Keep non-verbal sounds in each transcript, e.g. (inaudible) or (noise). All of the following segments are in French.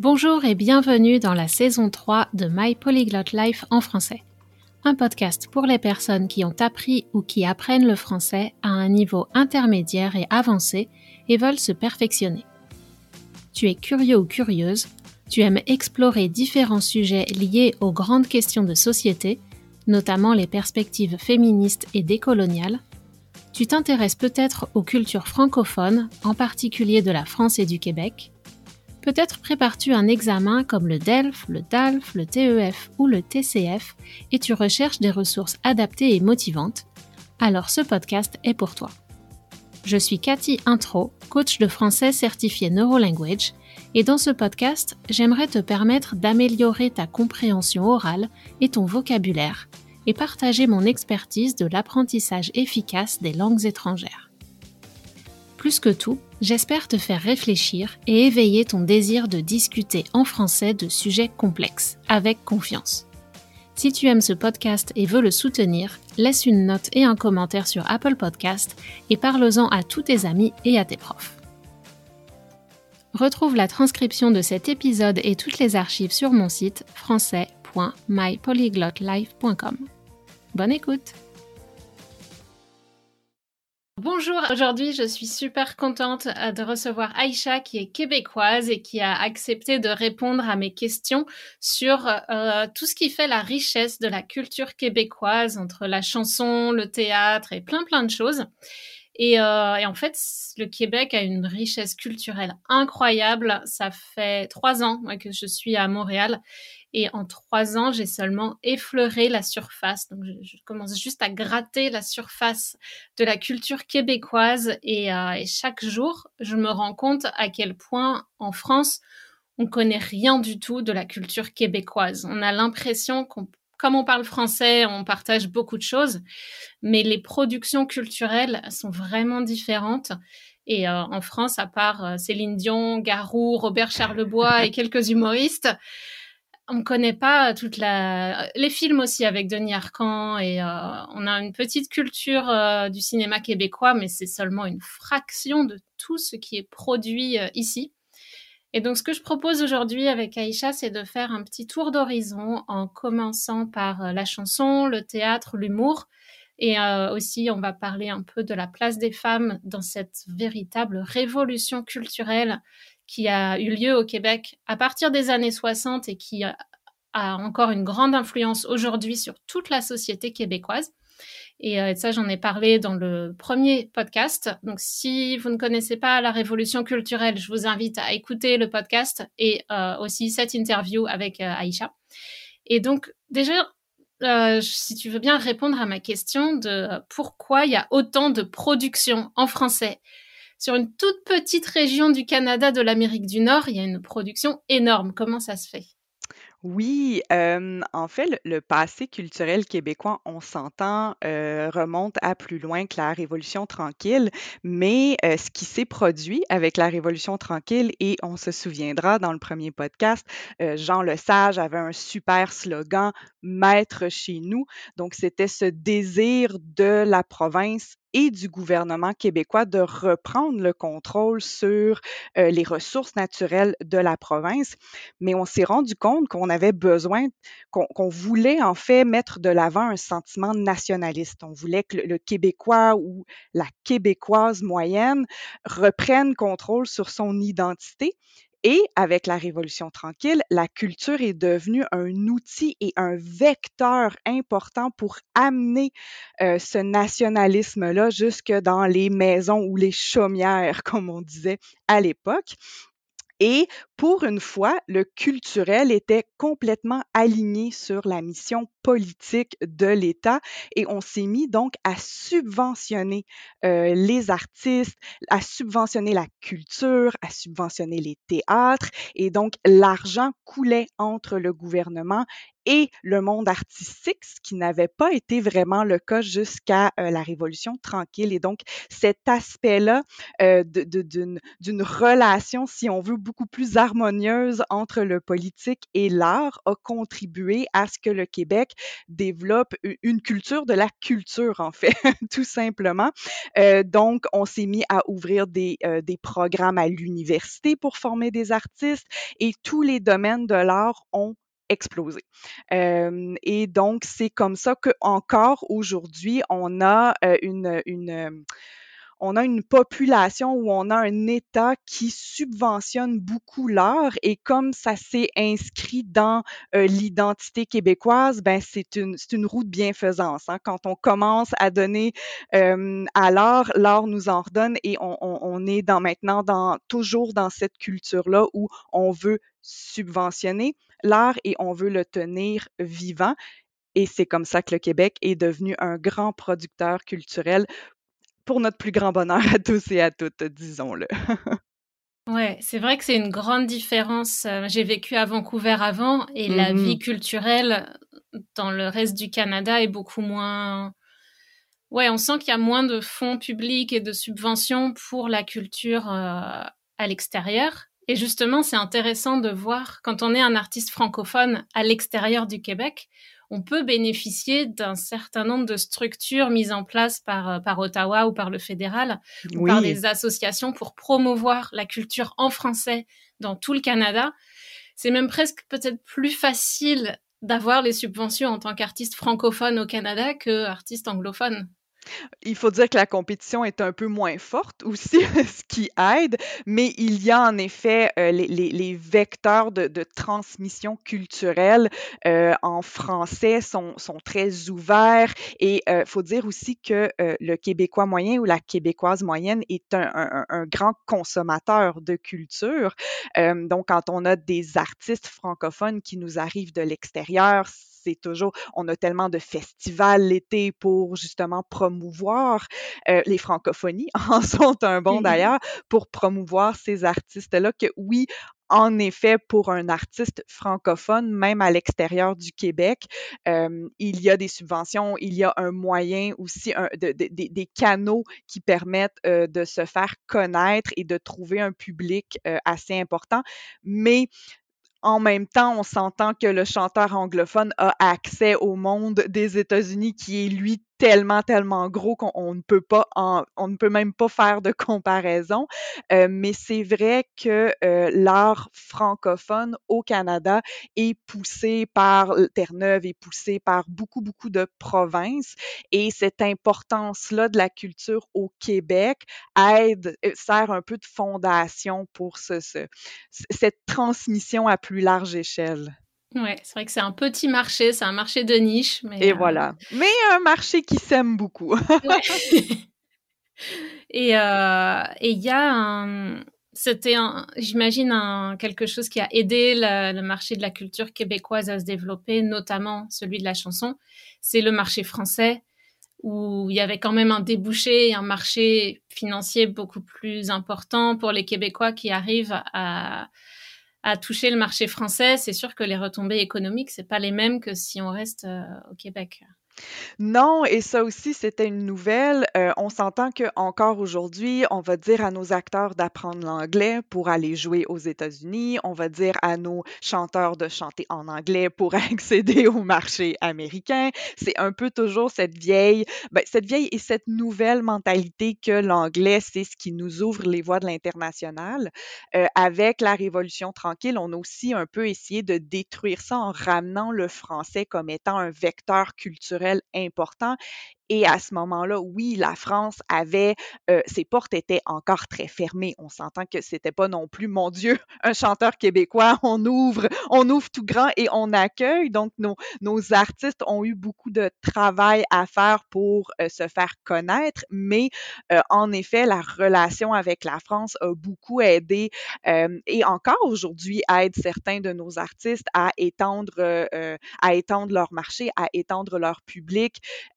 Bonjour et bienvenue dans la saison 3 de My Polyglot Life en français. Un podcast pour les personnes qui ont appris ou qui apprennent le français à un niveau intermédiaire et avancé et veulent se perfectionner. Tu es curieux ou curieuse, tu aimes explorer différents sujets liés aux grandes questions de société, notamment les perspectives féministes et décoloniales. Tu t'intéresses peut-être aux cultures francophones, en particulier de la France et du Québec Peut-être prépares-tu un examen comme le DELF, le DALF, le TEF ou le TCF et tu recherches des ressources adaptées et motivantes. Alors ce podcast est pour toi. Je suis Cathy Intro, coach de français certifié Neurolanguage, et dans ce podcast, j'aimerais te permettre d'améliorer ta compréhension orale et ton vocabulaire, et partager mon expertise de l'apprentissage efficace des langues étrangères. Plus que tout, j'espère te faire réfléchir et éveiller ton désir de discuter en français de sujets complexes, avec confiance. Si tu aimes ce podcast et veux le soutenir, laisse une note et un commentaire sur Apple Podcast et parle-en à tous tes amis et à tes profs. Retrouve la transcription de cet épisode et toutes les archives sur mon site français.mypolyglotlife.com. Bonne écoute! Bonjour, aujourd'hui je suis super contente euh, de recevoir Aïcha qui est québécoise et qui a accepté de répondre à mes questions sur euh, tout ce qui fait la richesse de la culture québécoise entre la chanson, le théâtre et plein plein de choses. Et, euh, et, en fait, le Québec a une richesse culturelle incroyable. Ça fait trois ans que je suis à Montréal et en trois ans, j'ai seulement effleuré la surface. Donc, je, commence juste à gratter la surface de la culture québécoise. Et, euh, et, chaque jour, je me rends compte à quel point en France, on connaît rien du tout de la culture québécoise. On a l'impression qu'on comme on parle français, on partage beaucoup de choses, mais les productions culturelles sont vraiment différentes. Et euh, en France, à part euh, Céline Dion, Garou, Robert Charlebois et quelques humoristes, on connaît pas toute la les films aussi avec Denis Arcand et euh, on a une petite culture du cinéma québécois mais c'est seulement une fraction de tout ce qui est produit ici. Et donc ce que je propose aujourd'hui avec Aïcha c'est de faire un petit tour d'horizon en commençant par la chanson, le théâtre, l'humour et aussi on va parler un peu de la place des femmes dans cette véritable révolution culturelle qui a eu lieu au Québec à partir des années 60 et qui a, encore une grande influence aujourd'hui sur toute la société québécoise. Et euh, ça, j'en ai parlé dans le premier podcast. Donc, si vous ne connaissez pas la révolution culturelle, je vous invite à écouter le podcast et euh, aussi cette interview avec euh, Aïcha. Et donc, déjà, si tu veux bien répondre à ma question de pourquoi il y a autant de production en français sur une toute petite région du Canada de l'Amérique du Nord, il y a une production énorme. Comment ça se fait? Oui, en fait, le passé culturel québécois, on s'entend, remonte à plus loin que la Révolution tranquille, mais ce qui s'est produit avec la Révolution tranquille et on se souviendra dans le premier podcast, Jean Lesage avait un super slogan: «Maître chez nous». Donc c'était ce désir de la province du gouvernement québécois de reprendre le contrôle sur euh, les ressources naturelles de la province. Mais on s'est rendu compte qu'on avait besoin, qu'on voulait en fait mettre de l'avant un sentiment nationaliste. On voulait que le Québécois ou la Québécoise moyenne reprenne contrôle sur son identité et avec la Révolution tranquille, la culture est devenue un outil et un vecteur important pour amener euh, ce nationalisme-là jusque dans les maisons ou les chaumières, (laughs) comme on disait à l'époque. Et pour une fois, le culturel était complètement aligné sur la mission politique de l'État et on s'est mis donc à subventionner euh, les artistes, à subventionner la culture, à subventionner les théâtres et donc l'argent coulait entre le gouvernement et le monde artistique, ce qui n'avait pas été vraiment le cas jusqu'à euh, la Révolution tranquille. Et donc, cet aspect-là euh, d'une relation, si on veut, beaucoup plus harmonieuse entre le politique et l'art a contribué à ce que le Québec développe une culture de la culture, en fait, (laughs) tout simplement. Euh, donc, on s'est mis à ouvrir des, euh, des programmes à l'université pour former des artistes et tous les domaines de l'art ont explosé. Euh, et donc, c'est comme ça qu'encore aujourd'hui, on a euh, une, une on a une population où on a un État qui subventionne beaucoup l'art et comme ça s'est inscrit dans euh, l'identité québécoise, ben c'est une c'est une roue de bienfaisance. Hein. Quand on commence à donner euh, à l'art, l'art nous en redonne et on, on, on est dans maintenant dans toujours dans cette culture là où on veut subventionner l'art et on veut le tenir vivant. Et c'est comme ça que le Québec est devenu un grand producteur culturel pour notre plus grand bonheur à tous et à toutes, disons-le. (laughs) ouais, c'est vrai que c'est une grande différence. Euh, j'ai vécu à Vancouver avant et la mm-hmm. vie culturelle dans le reste du Canada est beaucoup moins. Ouais, on sent qu'il y a moins de fonds publics et de subventions pour la culture euh, à l'extérieur. Et justement, c'est intéressant de voir quand on est un artiste francophone à l'extérieur du Québec, on peut bénéficier d'un certain nombre de structures mises en place par, euh, par Ottawa ou par le fédéral ou par des associations pour promouvoir la culture en français dans tout le Canada. C'est même presque peut-être plus facile d'avoir les subventions en tant qu'artiste francophone au Canada que artiste anglophone. Il faut dire que la compétition est un peu moins forte aussi, (laughs) ce qui aide, mais il y a en effet euh, les, vecteurs de, transmission culturelle euh, en français sont, très ouverts et il euh, faut dire aussi que le Québécois moyen ou la Québécoise moyenne est un, un, grand consommateur de culture. Donc, quand on a des artistes francophones qui nous arrivent de l'extérieur, c'est toujours, on a tellement de festivals l'été pour justement promouvoir euh, les francophonies, (laughs) en sont un bon d'ailleurs, pour promouvoir ces artistes-là que oui, en effet, pour un artiste francophone, même à l'extérieur du Québec, euh, il y a des subventions, il y a un moyen aussi, un, de, de, de, des canaux qui permettent euh, de se faire connaître et de trouver un public euh, assez important. Mais en même temps, on s'entend que le chanteur anglophone a accès au monde des États-Unis qui est lui tellement, tellement gros qu'on ne peut pas en, on ne peut même pas faire de comparaison. Euh, mais c'est vrai que euh, l'art francophone au Canada est poussé par Terre-Neuve, est poussé par beaucoup, beaucoup de provinces. Et cette importance-là de la culture au Québec aide, euh, sert un peu de fondation pour ce, ce, cette transmission à plus large échelle. Ouais, c'est vrai que c'est un petit marché, c'est un marché de niche. Mais Et euh... voilà. Mais un marché qui s'aime beaucoup. (laughs) Et il euh, y a un. C'était, j'imagine, un, quelque chose qui a aidé la, le marché de la culture québécoise à se développer, notamment celui de la chanson. C'est le marché français, où il y avait quand même un débouché et un marché financier beaucoup plus important pour les Québécois qui arrivent à, à toucher le marché français, c'est sûr que les retombées économiques, c'est pas les mêmes que si on reste euh, au Québec. Non, et ça aussi, c'était une nouvelle. Euh, on s'entend qu'encore aujourd'hui, on va dire à nos acteurs d'apprendre l'anglais pour aller jouer aux États-Unis. On va dire à nos chanteurs de chanter en anglais pour (laughs) accéder au marché américain. C'est un peu toujours cette vieille, ben, cette vieille et cette nouvelle mentalité que l'anglais, c'est ce qui nous ouvre les voies de l'international. Euh, avec la Révolution tranquille, on a aussi un peu essayé de détruire ça en ramenant le français comme étant un vecteur culturel important et à ce moment-là, oui, la France avait, euh, ses portes étaient encore très fermées. On s'entend que c'était pas non plus, mon Dieu, (laughs) un chanteur québécois, on ouvre, on ouvre tout grand et on accueille. Donc, nos, nos artistes ont eu beaucoup de travail à faire pour euh, se faire connaître, mais euh, en effet, la relation avec la France a beaucoup aidé et encore aujourd'hui aide certains de nos artistes à étendre, à étendre leur marché, à étendre leur public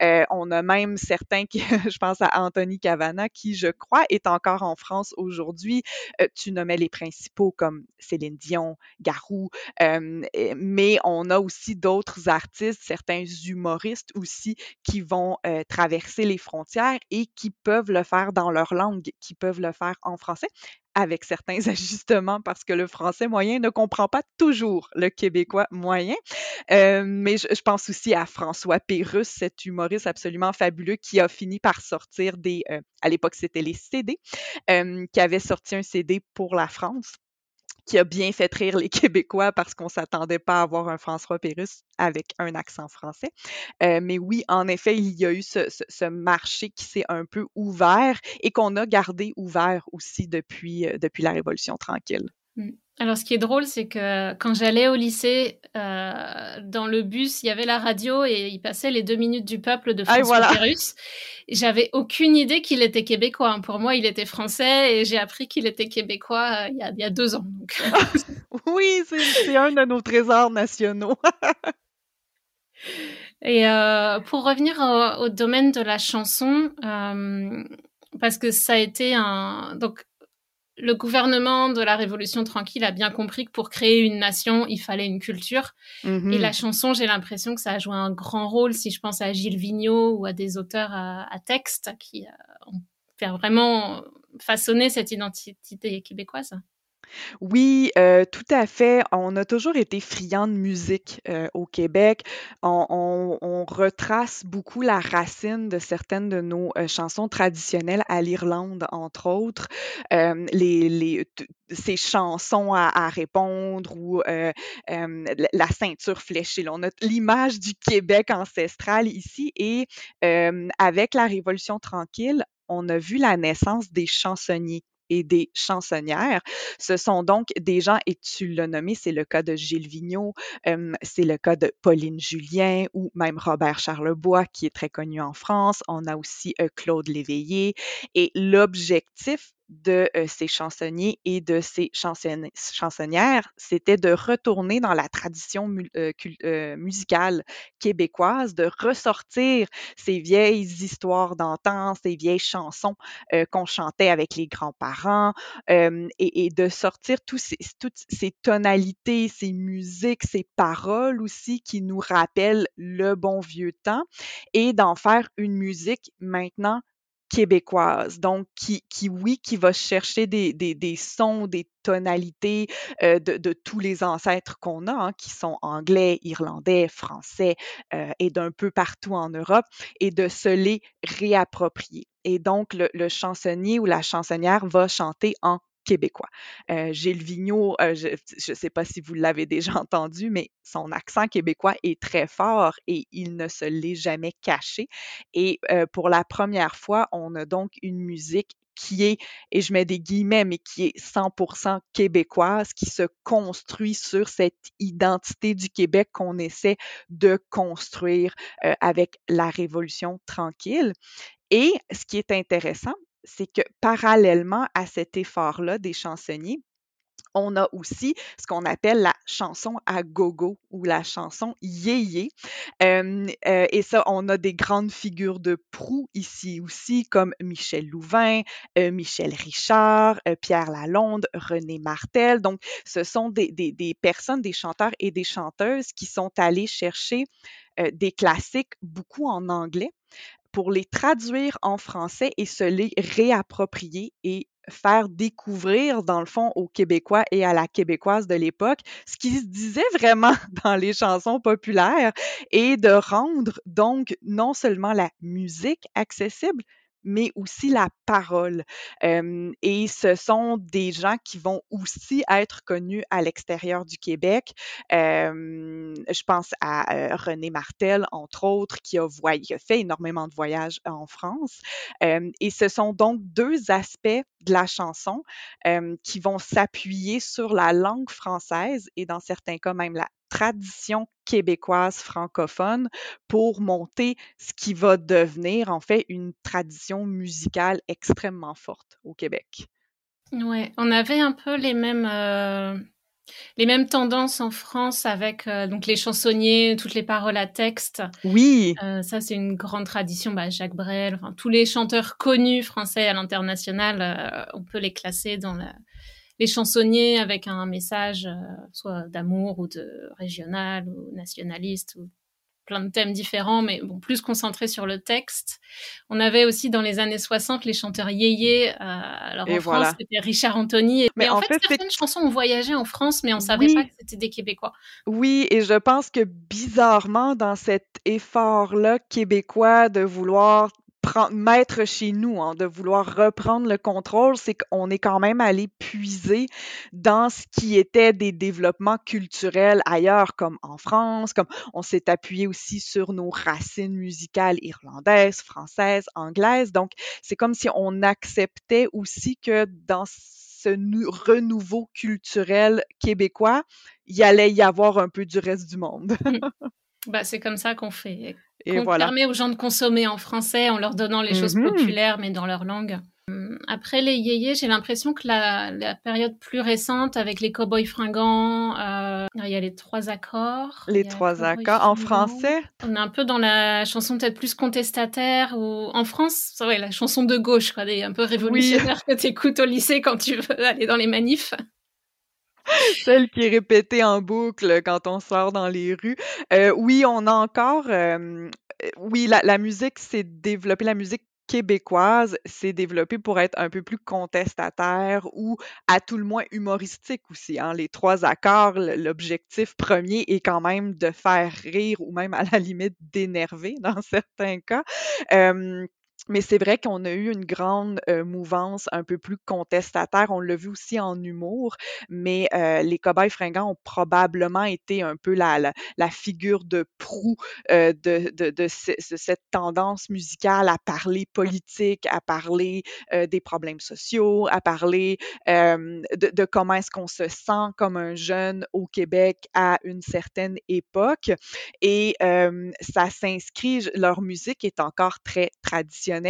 Euh, on a même certains (laughs) je pense à Anthony Cavana, qui, je crois, est encore en France aujourd'hui. Euh, tu nommais les principaux comme Céline Dion, Garou, euh, mais on a aussi d'autres artistes, certains humoristes aussi, qui vont traverser les frontières et qui peuvent le faire dans leur langue, qui peuvent le faire en français avec certains (laughs) ajustements parce que le français moyen ne comprend pas toujours le québécois moyen. Euh, mais je, pense aussi à François Pérusse, cet humoriste absolument fabuleux qui a fini par sortir des, euh, à l'époque c'était les CD, euh, qui avait sorti un CD pour la France qui a bien fait rire les (laughs) Québécois parce qu'on s'attendait pas à avoir un François Pérusse avec un accent français. Euh, mais oui, en effet, il y a eu ce, ce, marché qui s'est un peu ouvert et qu'on a gardé ouvert aussi depuis, euh, depuis la Révolution tranquille. Mmh. Alors, ce qui est drôle, c'est que quand j'allais au lycée, euh, dans le bus, il y avait la radio et il passait les deux minutes du peuple de François ah, voilà. J'avais aucune idée qu'il était québécois. Pour moi, il était français et j'ai appris qu'il était québécois euh, il, y a, il, y a, deux ans. (laughs) oui, c'est un de nos trésors nationaux. (laughs) et euh, pour revenir au, au, domaine de la chanson, parce que ça a été un... Donc, le gouvernement de la Révolution tranquille a bien compris que pour créer une nation, il fallait une culture. Et mm-hmm. la chanson, j'ai l'impression que ça a joué un grand rôle si je pense à Gilles Vigneault ou à des auteurs à, texte qui euh, ont fait vraiment façonner cette identité québécoise. Oui, euh, tout à fait. On a toujours été friands de musique euh, au Québec. On, retrace beaucoup la racine de certaines de nos euh, chansons traditionnelles à l'Irlande, entre autres. ces chansons à, répondre ou la ceinture fléchée. on a l'image du Québec ancestral ici et avec la Révolution tranquille, on a vu la naissance des chansonniers et des chansonnières. Ce sont donc des gens, et tu l'as nommé, c'est le cas de Gilles Vigneault, c'est le cas de Pauline Julien ou même Robert Charlebois qui est très connu en France. On a aussi Claude Léveillé. Et l'objectif de ces chansonniers et de ces chansonnières, c'était de retourner dans la tradition musicale québécoise, de ressortir ces vieilles histoires d'antan, ces vieilles chansons qu'on chantait avec les grands-parents et, de sortir ces, toutes ces tonalités, ces musiques, ces paroles aussi qui nous rappellent le bon vieux temps et d'en faire une musique maintenant québécoise. Donc, qui, qui oui, qui va chercher des, des, des sons, des tonalités euh, de, tous les ancêtres qu'on a, hein, qui sont anglais, irlandais, français euh, et d'un peu partout en Europe, et de se les réapproprier. Et donc, le, le chansonnier ou la chansonnière va chanter en québécois. Euh, Gilles Vigneault, euh, je ne sais pas si vous l'avez déjà (laughs) entendu, mais son accent québécois est très fort et il ne se l'est jamais caché. Et euh, pour la première fois, on a donc une musique qui est, et je mets des guillemets, mais qui est 100% québécoise, qui se construit sur cette identité du Québec qu'on essaie de construire avec la Révolution tranquille. Et ce qui est intéressant, c'est que parallèlement à cet effort-là des chansonniers, on a aussi ce qu'on appelle la chanson à gogo ou la chanson yéyé. Euh, et ça, on a des grandes figures de proue ici aussi, comme Michel Louvain, euh, Michel Richard, euh, Pierre Lalonde, René Martel. Donc, ce sont des, des, des, personnes, des chanteurs et des chanteuses qui sont allés chercher des classiques beaucoup en anglais pour les traduire en français et se les réapproprier et faire découvrir, dans le fond, aux Québécois et à la Québécoise de l'époque ce qui se disait vraiment (laughs) dans les chansons populaires et de rendre donc non seulement la musique accessible, mais aussi la parole. et ce sont des gens qui vont aussi être connus à l'extérieur du Québec. je pense à René Martel, entre autres, qui a, qui a, fait énormément de voyages en France. et ce sont donc deux aspects de la chanson qui vont s'appuyer sur la langue française et dans certains cas même la tradition québécoise francophone pour monter ce qui va devenir en fait une tradition musicale extrêmement forte au Québec. Ouais, on avait un peu les mêmes, euh, Les mêmes tendances en France avec euh, donc les chansonniers, toutes les paroles à texte. Oui. Euh, ça, c'est une grande tradition. Bah, Jacques Brel, enfin, tous les chanteurs connus français à l'international, on peut les classer dans la... les chansonniers avec un message soit d'amour ou de régional ou nationaliste ou plein de thèmes différents, mais bon, plus concentrés sur le texte. On avait aussi dans les années 60 les chanteurs yéyé. Euh, alors en France, c'était Richard Anthony. Mais, en, fait, certaines chansons ont voyagé en France, mais on savait pas que c'était des Québécois. Oui, et je pense que bizarrement, dans cet effort-là québécois de vouloir mettre chez nous, hein, de vouloir reprendre le contrôle, c'est qu'on est quand même allé puiser dans ce qui était des développements culturels ailleurs, comme en France, comme on s'est appuyé aussi sur nos racines musicales irlandaises, françaises, anglaises. Donc, c'est comme si on acceptait aussi que dans ce renouveau culturel québécois, il allait y avoir un peu du reste du monde. (laughs) Bah, c'est comme ça qu'on fait. Et on permet aux gens de consommer en français en leur donnant les choses mmh populaires, mais dans leur langue. Hum, après les yéyés, j'ai l'impression que la, période plus récente, avec les cowboys fringants, euh, il y a les trois accords. Les trois accords en français? On est un peu dans la chanson peut-être plus contestataire, ou en France, la chanson de gauche, quoi, des un peu révolutionnaire que tu écoutes au lycée quand tu veux aller dans les manifs. (laughs) Celle qui est répétée en boucle quand on sort dans les rues. Euh, oui, on a encore. Euh, oui, la, musique s'est développée, la musique québécoise s'est développée pour être un peu plus contestataire ou à tout le moins humoristique aussi. Hein. Les trois accords, l'objectif premier est quand même de faire rire ou même à la limite d'énerver dans (laughs) certains cas. Euh, mais c'est vrai qu'on a eu une grande mouvance un peu plus contestataire. On l'a vu aussi en humour, mais les cobayes fringants ont probablement été un peu la, figure de proue de, de, cette tendance musicale à parler politique, à parler des problèmes sociaux, à parler de, comment est-ce qu'on se sent comme un jeune au Québec à une certaine époque. Et ça s'inscrit, leur musique est encore très traditionnelle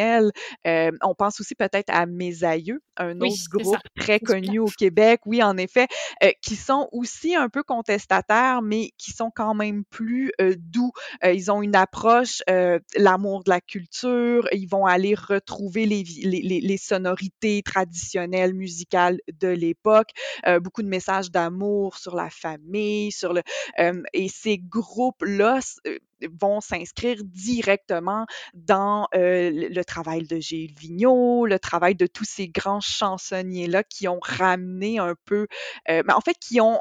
euh, on pense aussi peut-être à Mes Aïeux, un autre groupe très connu au Québec, oui, en effet, euh, qui sont aussi un peu contestataires, mais qui sont quand même plus euh, doux. ils ont une approche, l'amour de la culture, ils vont aller retrouver les, les, sonorités traditionnelles musicales de l'époque, beaucoup de messages d'amour sur la famille, sur le... et ces groupes-là vont s'inscrire directement dans le travail de Gilles Vigneault, le travail de tous ces grands chansonniers-là qui ont ramené un peu, mais ben, en fait, qui ont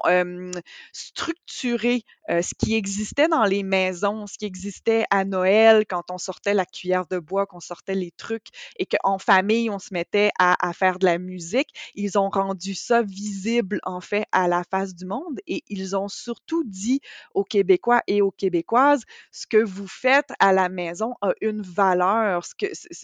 structuré ce qui existait dans les maisons, ce qui existait à Noël quand on sortait la cuillère de bois, qu'on sortait les trucs et qu'en famille, on se mettait à, à faire de la musique. Ils ont rendu ça visible, en fait, à la face du monde et ils ont surtout dit aux Québécois et aux Québécoises, ce que vous faites à la maison a une valeur,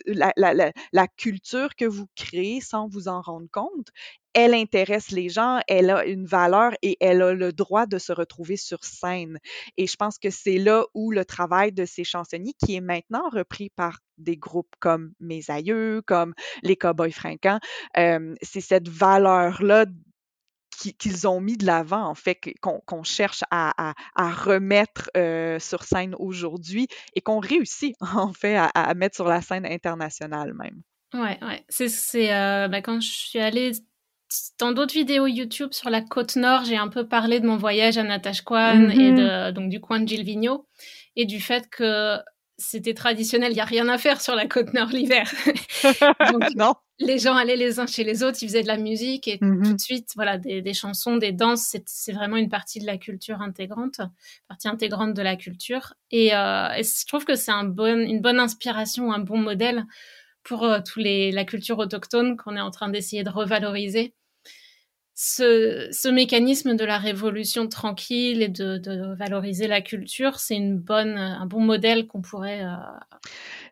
la, culture que vous créez sans vous en rendre compte, elle intéresse les gens, elle a une valeur et elle a le droit de se retrouver sur scène. Et je pense que c'est là où le travail de ces chansonniers, qui est maintenant repris par des groupes comme Mes Aïeux, comme les Cowboys Fringants, euh, c'est cette valeur-là qu'ils ont mis de l'avant, en fait, qu'on cherche à, remettre euh, sur scène aujourd'hui et qu'on réussit, (laughs) en fait, à, mettre sur la scène internationale même. Ouais, ouais. C'est euh, bah, quand je suis allée dans d'autres vidéos YouTube sur la côte nord, j'ai un peu parlé de mon voyage à Natashquan et mm-hmm. de, donc du coin de Gilles Vigneault et du fait que c'était traditionnel, il n'y a rien à faire sur la côte nord l'hiver. (laughs) (laughs) non. Les gens allaient les uns chez les autres, ils faisaient de la musique et mm-hmm. tout de suite, voilà, des, chansons, des danses, c'est vraiment une partie de la culture intégrante, partie intégrante de la culture. Et, euh, je trouve que c'est un bon, une bonne inspiration, un bon modèle pour euh, tous les, la culture autochtone qu'on est en train d'essayer de revaloriser ce, mécanisme de la révolution tranquille et de, valoriser la culture, c'est une bonne, un bon modèle qu'on pourrait. Euh,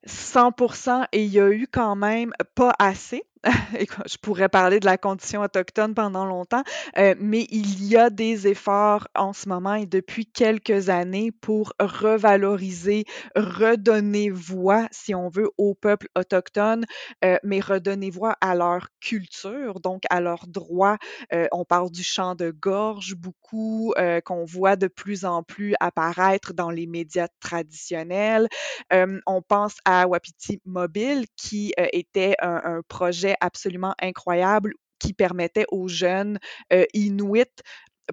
100 et il y a eu quand même pas assez (laughs) je pourrais parler de la condition autochtone pendant longtemps, euh, mais il y a des efforts en ce moment et depuis quelques années pour revaloriser, redonner voix, si on veut, au peuple autochtone, euh, mais redonner voix à leur culture, donc à leurs droits. Euh, on parle du chant de gorge beaucoup, qu'on voit de plus en plus apparaître dans les médias traditionnels. on pense à Wapiti Mobile, qui était un, un projet absolument incroyable qui permettait aux jeunes euh, Inuits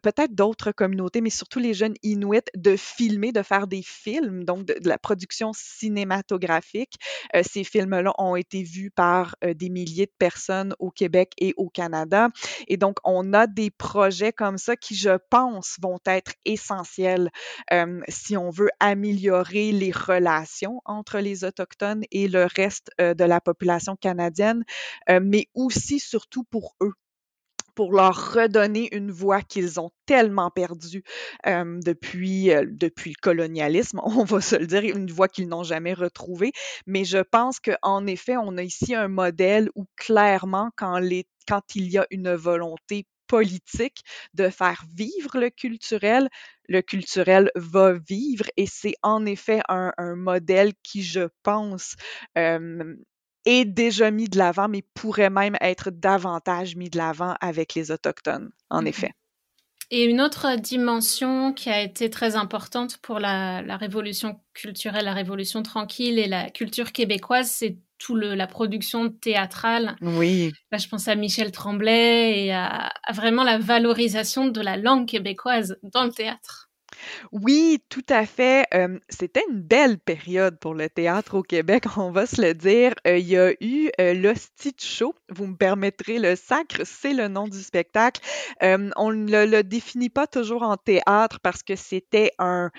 peut-être d'autres communautés, mais surtout les jeunes Inuits, de filmer, de faire des films, donc de, la production cinématographique. Euh, ces films-là ont été vus par euh, des milliers de personnes au Québec et au Canada. Et donc, on a des projets comme ça qui, je pense, vont être essentiels euh, si on veut améliorer les relations entre les Autochtones et le reste de la population canadienne, mais aussi, surtout pour eux pour leur redonner une voix qu'ils ont tellement perdue depuis, depuis le colonialisme, (laughs) on va se le dire, une voix qu'ils n'ont jamais retrouvée. Mais je pense qu'en effet, on a ici un modèle où clairement, quand, les, quand il y a une volonté politique de faire vivre le culturel, le culturel va vivre et c'est en effet un, un, modèle qui, je pense, est déjà mis de l'avant, mais pourrait même être davantage mis de l'avant avec les Autochtones, en mmh effet. Et une autre dimension qui a été très importante pour la, révolution culturelle, la révolution tranquille et la culture québécoise, c'est tout le, la production théâtrale. Oui. Là, je pense à Michel Tremblay et à vraiment la valorisation de la langue québécoise dans le théâtre. Oui, tout à fait. c'était une belle période pour le théâtre au Québec, (laughs) on va se le dire. il y a eu l'Hostie Show. Vous me permettrez, le sacre, c'est le nom du spectacle. on ne le, définit pas toujours en théâtre parce que c'était un,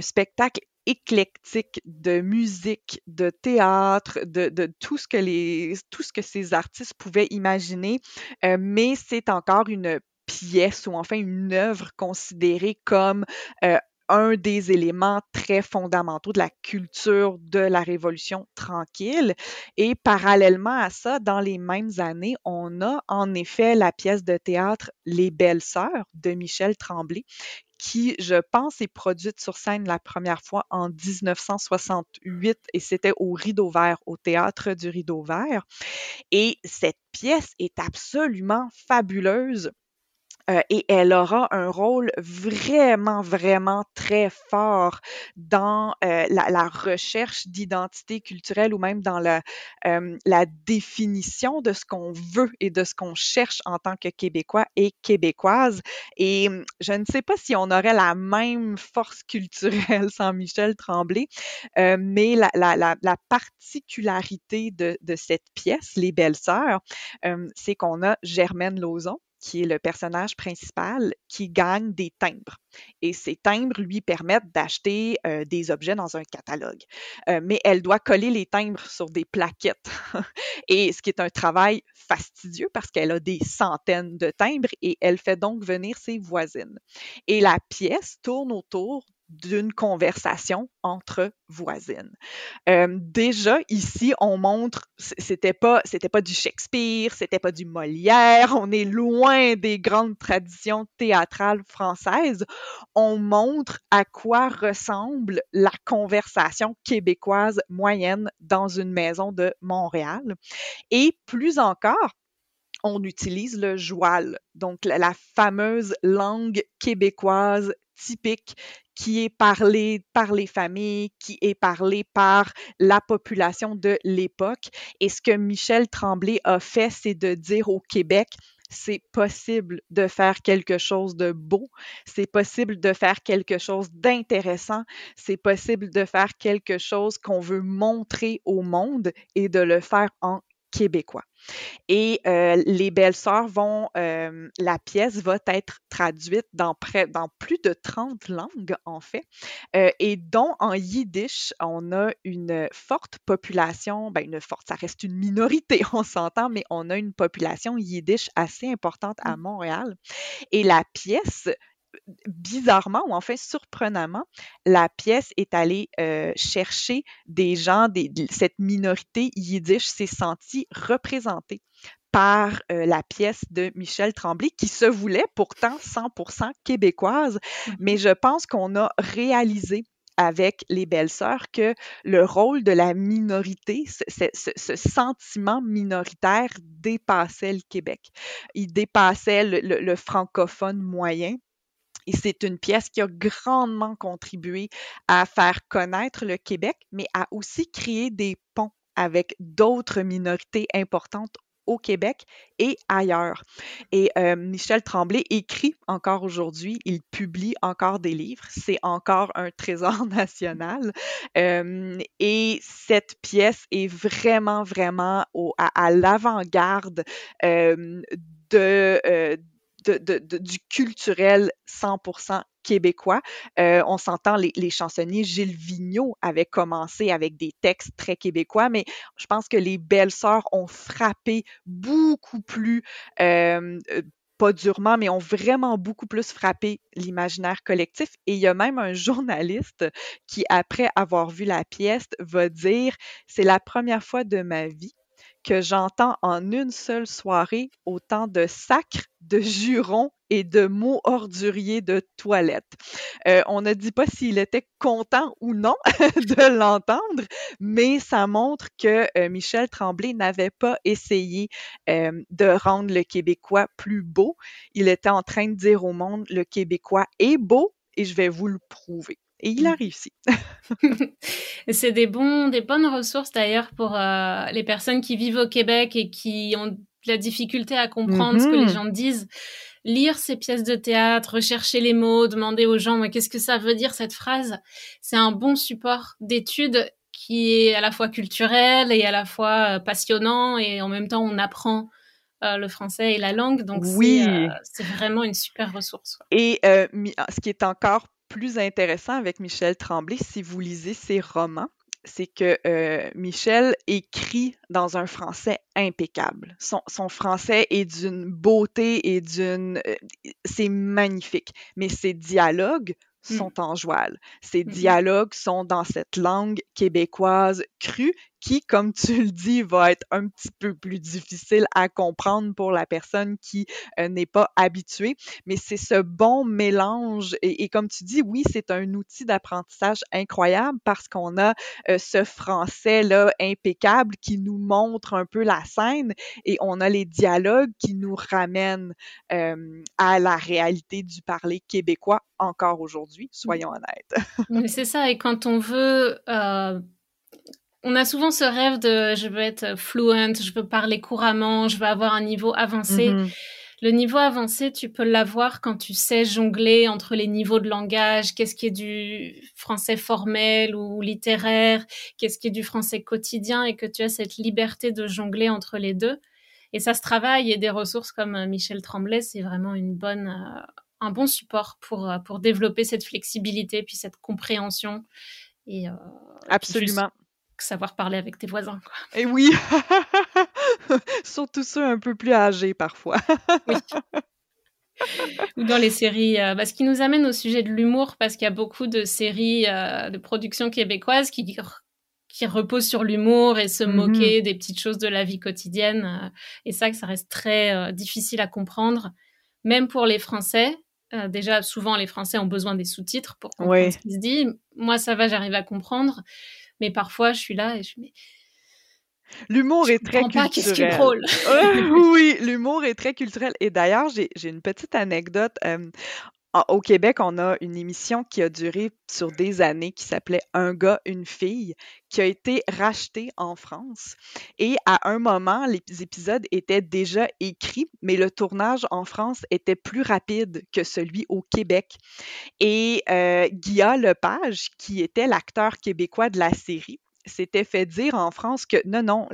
spectacle éclectique de musique, de théâtre, de, tout ce que ces artistes pouvaient imaginer, mais c'est encore une pièce ou enfin une œuvre considérée comme euh, un des éléments très fondamentaux de la culture de la Révolution tranquille. Et parallèlement à ça, dans les mêmes années, on a en effet la pièce de théâtre Les Belles Sœurs de Michel Tremblay, qui, je pense, est produite sur scène la première fois en 1968 et c'était au Rideau Vert, au théâtre du Rideau Vert. Et cette pièce est absolument fabuleuse euh, et elle aura un rôle vraiment, vraiment très fort dans euh, la, recherche d'identité culturelle ou même dans la, euh, la définition de ce qu'on veut et de ce qu'on cherche en tant que Québécois et Québécoises. Et hum, je ne sais pas si on aurait la même force culturelle (laughs) sans Michel Tremblay, mais la, la, la, particularité de, cette pièce, Les Belles Sœurs, c'est qu'on a Germaine Lauzon, qui est le personnage principal, qui gagne des timbres. Et ces timbres lui permettent d'acheter euh, des objets dans un catalogue. Euh, mais elle doit coller les timbres sur des plaquettes. (laughs) et ce qui est un travail fastidieux parce qu'elle a des centaines de timbres et elle fait donc venir ses voisines. Et la pièce tourne autour d'une conversation entre voisines. Euh, déjà ici, on montre, c'était pas, c'était pas du Shakespeare, c'était pas du Molière, on est loin des grandes traditions théâtrales françaises. On montre à quoi ressemble la conversation québécoise moyenne dans une maison de Montréal. Et plus encore, on utilise le joual, donc la fameuse langue québécoise typique qui est parlé par les familles, qui est parlé par la population de l'époque. Et ce que Michel Tremblay a fait, c'est de dire au Québec, c'est possible de faire quelque chose de beau, c'est possible de faire quelque chose d'intéressant, c'est possible de faire quelque chose qu'on veut montrer au monde et de le faire en québécois. Et euh, les belles-sœurs vont, euh, la pièce va être traduite dans, près, dans plus de 30 langues, en fait, euh, et dont en yiddish, on a une forte population, ben une forte, ça reste une minorité, (laughs) on s'entend, mais on a une population yiddish assez importante à mmh. Montréal. Et la pièce bizarrement ou enfin surprenamment, la pièce est allée euh, chercher des gens, des, cette minorité yiddish s'est sentie représentée par euh, la pièce de Michel Tremblay, qui se voulait pourtant 100% québécoise, mmh mais je pense qu'on a réalisé avec les belles-sœurs que le rôle de la minorité, ce, sentiment minoritaire dépassait le Québec. Il dépassait le francophone moyen et c'est une pièce qui a grandement contribué à faire connaître le Québec, mais à aussi créer des ponts avec d'autres minorités importantes au Québec et ailleurs. Et euh, Michel Tremblay écrit encore aujourd'hui, il publie encore des livres, c'est encore un trésor (laughs) national. Euh, et cette pièce est vraiment, vraiment à, l'avant-garde euh, de du culturel 100% québécois. Euh, on s'entend, les, chansonniers Gilles Vigneault avaient commencé avec des textes très québécois, mais je pense que les belles sœurs ont frappé beaucoup plus, euh, euh, pas durement, mais ont vraiment beaucoup plus frappé l'imaginaire collectif. Et il y a même un journaliste qui, après avoir vu la pièce, va dire, c'est la première fois de ma vie que j'entends en une seule soirée autant de sacres, de jurons et de mots orduriers de toilette. Euh, on ne dit pas s'il était content ou non (laughs) de l'entendre, mais ça montre que euh, Michel Tremblay n'avait pas essayé euh, de rendre le Québécois plus beau. Il était en train de dire au monde, le Québécois est beau et je vais vous le prouver. Et il a mmh. réussi. c'est des, bons, des bonnes ressources d'ailleurs pour euh, les personnes qui vivent au Québec et qui ont de la difficulté à comprendre ce que les mmh gens disent. Lire ces pièces de théâtre, rechercher les mots, demander aux gens qu'est-ce que ça veut dire cette phrase? C'est un bon support d'étude qui est à la fois culturel et à la fois euh, passionnant et en même temps on apprend euh, le français et la langue. Donc oui. c'est vraiment une super ressource. Et ce qui est encore plus intéressant avec Michel Tremblay, si vous lisez ses romans, c'est que euh, Michel écrit dans un français impeccable. Son, son français est d'une beauté et d'une... Euh, c'est magnifique. Mais ses dialogues Mmh. sont en joual. Ces mmh dialogues sont dans cette langue québécoise crue qui, comme tu le dis, va être un petit peu plus difficile à comprendre pour la personne qui euh, n'est pas habituée. Mais c'est ce bon mélange et, comme tu dis, oui, c'est un outil d'apprentissage incroyable parce qu'on a euh, ce français-là impeccable qui nous montre un peu la scène et on a les dialogues qui nous ramènent euh, à la réalité du parler québécois encore aujourd'hui, mmh. soyons honnêtes. c'est ça, et quand on veut... On a souvent ce rêve de je veux être fluent, je veux parler couramment, je veux avoir un niveau avancé. Mmh Le niveau avancé, tu peux l'avoir quand tu sais jongler entre les niveaux de langage, qu'est-ce qui est du français formel ou littéraire, qu'est-ce qui est du français quotidien? Et que tu as cette liberté de jongler entre les deux. Et ça se travaille et des ressources comme euh, Michel Tremblay, c'est vraiment une bonne, euh, un bon support pour, euh, pour développer cette flexibilité, puis cette compréhension. Et, euh, Absolument. Savoir parler avec tes voisins. Et oui, (laughs) surtout ceux un peu plus âgés parfois. oui. Ou dans les séries, euh, bah, ce qui nous amène au sujet de l'humour, parce qu'il y a beaucoup de séries de production québécoise qui, qui reposent sur l'humour et se mm-hmm. moquer des petites choses de la vie quotidienne. et ça, ça reste très difficile à comprendre, même pour les Français. Euh, déjà, souvent, les Français ont besoin des sous-titres pour comprendre ce qui se dit. Moi, ça va, j'arrive à comprendre. Mais parfois, je suis là et je me L'humour est très culturel. Qu'est-ce qui est drôle (laughs) Oui, l'humour est très culturel. Et d'ailleurs, j'ai une petite anecdote. Euh, au Québec, on a une émission qui a duré sur des années qui s'appelait Un gars, une fille, qui a été rachetée en France. Et à un moment, les épisodes étaient déjà écrits, mais le tournage en France était plus rapide que celui au Québec. Et euh, Guillaume Lepage, qui était l'acteur québécois de la série, s'était fait dire en France que non, non,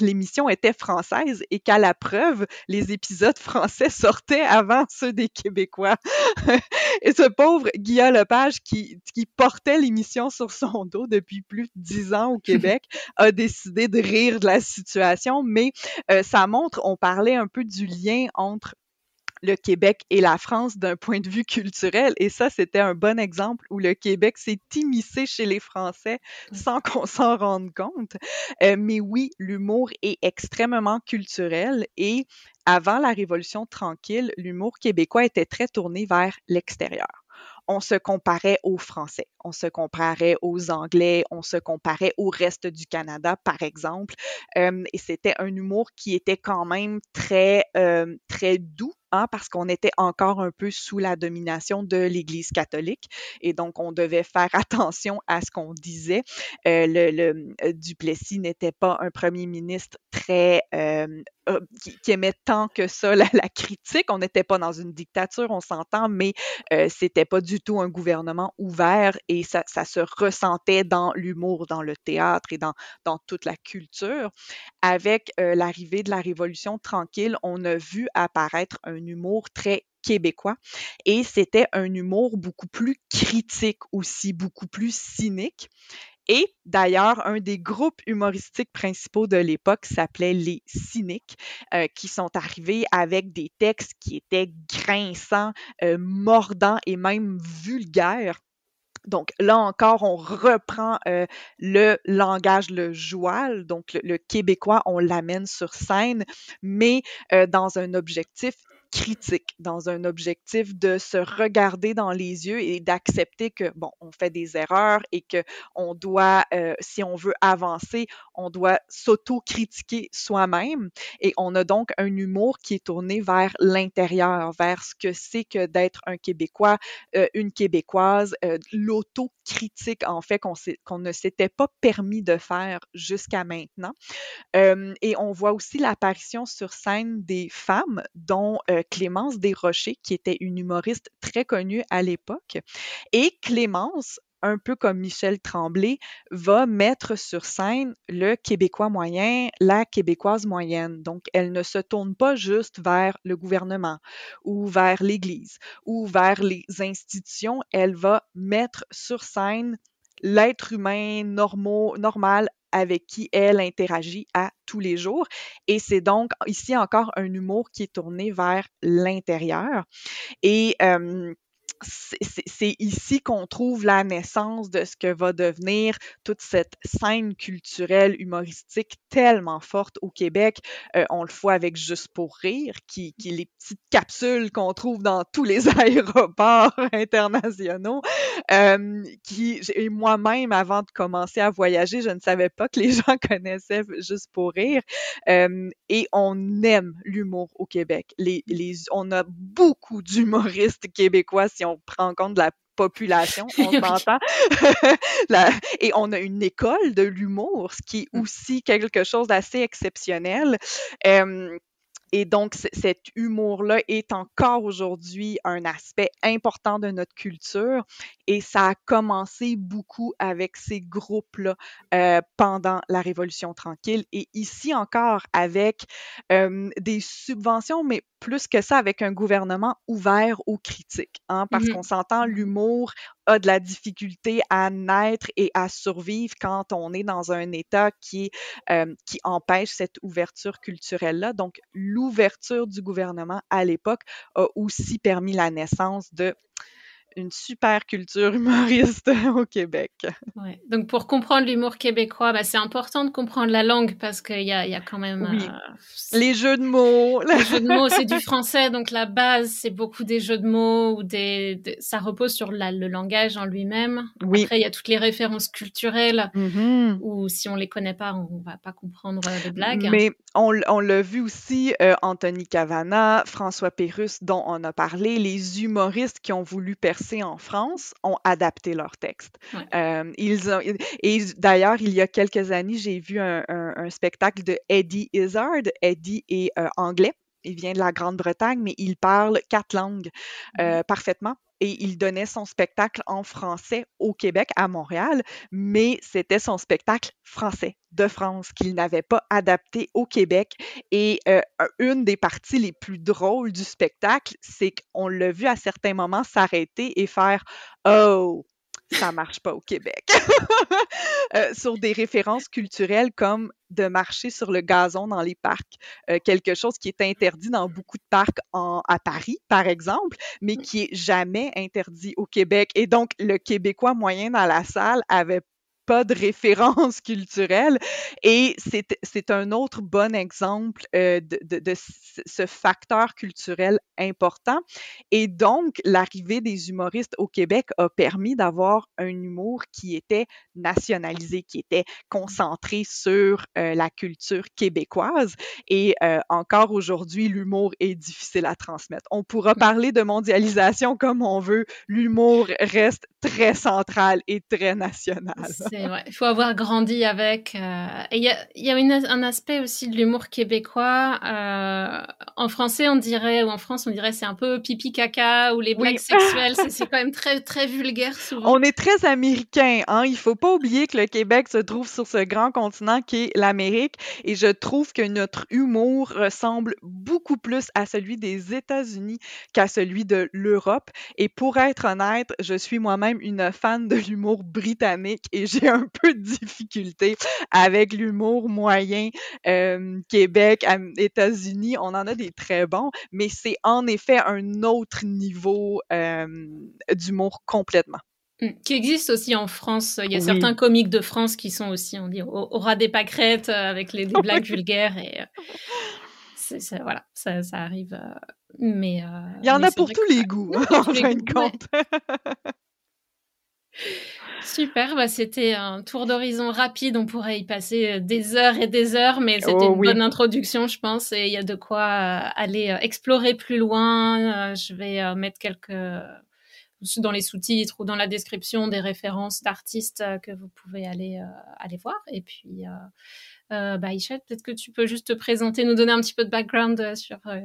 l'émission était française et qu'à la preuve, les épisodes français sortaient avant ceux des Québécois. (laughs) et ce pauvre Guillaume Lepage qui, qui portait l'émission sur son dos depuis plus de dix ans au Québec (laughs) a décidé de rire de la situation, mais euh, ça montre, on parlait un peu du lien entre le Québec et la France d'un point de vue culturel. Et ça, c'était un bon exemple où le Québec s'est immiscé chez les Français sans (laughs) qu'on s'en rende compte. Euh, mais oui, l'humour est extrêmement culturel et avant la Révolution tranquille, l'humour québécois était très tourné vers l'extérieur on se comparait aux Français, on se comparait aux Anglais, on se comparait au reste du Canada, par exemple. Euh, et c'était un humour qui était quand même très, euh, très doux Parce qu'on était encore un peu sous la domination de l'Église catholique et donc on devait faire (laughs) attention à ce qu'on disait. Euh, le, euh, Duplessis n'était pas un premier ministre très euh, qui, aimait tant que ça la, critique. On n'était pas dans une dictature, on s'entend, mais euh, c'était pas du tout un gouvernement ouvert et ça, se ressentait dans l'humour, dans le théâtre et dans, dans toute la culture. Avec l'arrivée de la Révolution tranquille, on a vu apparaître un humour très québécois et c'était un humour beaucoup plus critique aussi, beaucoup plus cynique. Et d'ailleurs, un des groupes humoristiques principaux de l'époque s'appelait les cyniques, euh, qui sont arrivés avec des textes qui étaient grinçants, euh, mordants et même vulgaires. Donc là encore, on reprend euh, le langage, le joual, donc le, québécois, on l'amène sur scène, mais dans un objectif critique, dans un objectif de se regarder dans les yeux et d'accepter que, bon, on fait des erreurs et que on doit, euh, si on veut avancer, on doit s'auto-critiquer soi-même. Et on a donc un humour qui est tourné vers l'intérieur, vers ce que c'est que d'être un Québécois, euh, une Québécoise, euh, l'auto-critique, en fait, qu'on ne s'était pas permis de faire jusqu'à maintenant. et on voit aussi l'apparition sur scène des femmes, dont Clémence Desrochers, qui était une humoriste très connue à l'époque. Et Clémence, un peu comme Michel Tremblay, va mettre sur scène le Québécois moyen, la Québécoise moyenne. Donc, elle ne se tourne pas juste vers le gouvernement ou vers l'Église ou vers les institutions. Elle va mettre sur scène l'être humain normaux, normal avec qui elle interagit à tous les jours. Et c'est donc ici encore un humour qui est tourné vers l'intérieur. Et c'est ici qu'on trouve la naissance de ce que va devenir toute cette scène culturelle, humoristique tellement forte au Québec. Euh, on le voit avec Juste pour rire, qui, qui est les petites capsules qu'on trouve dans tous les (laughs) aéroports internationaux. Euh, et moi-même, avant de commencer à voyager, je ne savais pas que les (laughs) gens connaissaient Juste pour rire. Euh, et on aime l'humour au Québec. On a beaucoup d'humoristes québécois on prend en compte la population, (laughs) on s'entend. (laughs) et on a une école de l'humour, ce qui est mmh. aussi quelque chose d'assez exceptionnel. Et donc, cet humour-là est encore aujourd'hui un aspect important de notre culture et ça a commencé beaucoup avec ces groupes-là euh, pendant la Révolution tranquille et ici encore avec euh, des subventions, mais plus que ça avec un gouvernement ouvert aux critiques, hein, parce mmh qu'on s'entend, l'humour a de la difficulté à naître et à survivre quand on est dans un état qui, euh, qui empêche cette ouverture culturelle-là. Donc, l'ouverture du gouvernement à l'époque a aussi permis la naissance de une super culture humoriste (laughs) au Québec. Ouais. Donc pour comprendre l'humour québécois, bah, c'est important de comprendre la langue parce qu'il y a, y a quand même... Oui. Euh, les jeux de mots. (laughs) Les jeux de mots, c'est du français, donc la base, c'est beaucoup des jeux de mots ou des... ça repose sur la, le langage en lui-même. Oui. Après, il y a toutes les références culturelles mm-hmm. ou si on les connaît pas, on va pas comprendre euh, les blagues. Mais on, on l'a vu aussi, euh, Anthony Cavana, François Pérusse, dont on a parlé, les humoristes qui ont voulu percer en France ont adapté leur texte. Euh, ils ont, et d'ailleurs, il y a quelques années, j'ai vu un, spectacle de Eddie Izzard. Eddie est euh, anglais. Il vient de la Grande-Bretagne, mais il parle quatre langues euh, mm-hmm. parfaitement et il donnait son spectacle en français au Québec, à Montréal, mais c'était son spectacle français de France qu'il n'avait pas adapté au Québec. Et euh, une des parties les plus drôles du spectacle, c'est qu'on l'a vu à certains moments s'arrêter et faire Oh, ça marche pas au Québec. (laughs) Euh, sur des références culturelles comme de marcher sur le gazon dans les parcs, euh, quelque chose qui est interdit dans beaucoup de parcs en, à Paris, par exemple, mais qui est jamais interdit au Québec. Et donc, le Québécois moyen dans la salle avait pas de référence (laughs) culturelle. Et c'est un autre bon exemple euh, de, de, de, ce facteur culturel important. Et donc, l'arrivée des humoristes au Québec a permis d'avoir un humour qui était nationalisé, qui était concentré sur euh, la culture québécoise. Et euh, encore aujourd'hui, l'humour est difficile à transmettre. On pourra mmh. parler de mondialisation comme on veut. L'humour reste très central et très national. Il faut avoir grandi avec. Euh, et il y a, y a une, un aspect aussi de l'humour québécois. Euh, en français, on dirait, ou en France, on dirait c'est un peu pipi caca ou les blagues sexuelles. C'est quand même très très vulgaire souvent. On est très américain. Hein? Il faut pas oublier que le Québec se trouve sur ce grand continent qui est l'Amérique. Et je trouve que notre humour ressemble beaucoup plus à celui des États-Unis qu'à celui de l'Europe. Et pour être honnête, je suis moi-même une fan de l'humour britannique et j'ai un peu de difficulté avec l'humour moyen euh, Québec, États-Unis. On en a des très bons, mais c'est en effet un autre niveau euh, d'humour complètement. Mmh, qui existe aussi en France. Il y a certains comiques de France qui sont aussi, on dit, au, ras des pâquerettes euh, avec les, (laughs) blagues vulgaires et c'est, voilà, ça, ça arrive. mais il y en a (laughs) pour tous les goûts, en fin de compte. (laughs) Super, bah c'était un tour d'horizon rapide. On pourrait y passer euh, des heures et des heures, mais c'était oh une bonne introduction, je pense, et il y a de quoi euh, aller euh, explorer plus loin. Je vais mettre quelques dans les sous-titres ou dans la description des références d'artistes que vous pouvez aller aller voir. Et puis euh, bah, peut-être que tu peux juste te présenter, nous donner un petit peu de background euh, sur euh,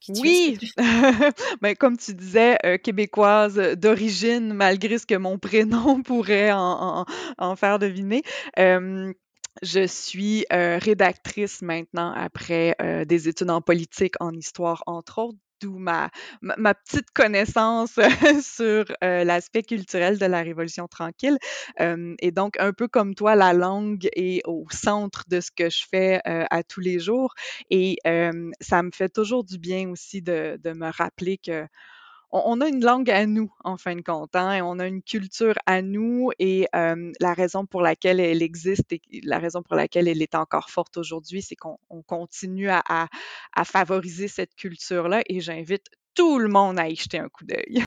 qui tu Oui, (laughs) ben, comme tu disais, euh, québécoise d'origine, malgré ce que mon prénom (laughs) pourrait en, en, faire deviner. je suis rédactrice maintenant après des études en politique, en histoire, entre autres d'où ma, ma, petite connaissance (laughs) sur euh, l'aspect culturel de la Révolution tranquille. et donc, un peu comme toi, la langue est au centre de ce que je fais euh, à tous les jours. Et ça me fait toujours du bien aussi de, de me rappeler que on, a une langue à nous, en fin de compte, hein, et on a une culture à nous, et la raison pour laquelle elle existe et la raison pour laquelle elle est encore forte aujourd'hui, c'est qu'on continue à, à, favoriser cette culture-là, et j'invite tout le monde à y jeter un coup d'œil. (laughs)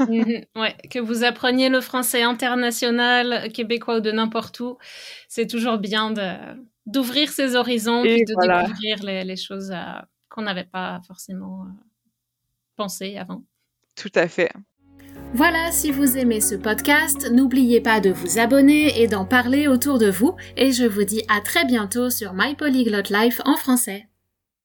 Mmh ouais, que vous appreniez le français international, québécois ou de n'importe où, c'est toujours bien d'ouvrir ses horizons et de découvrir les, les choses à, qu'on n'avait pas forcément euh, pensé avant. Tout à fait. Voilà, si vous aimez ce podcast, n'oubliez pas de vous abonner et d'en parler autour de vous, et je vous dis à très bientôt sur My Polyglot Life en français.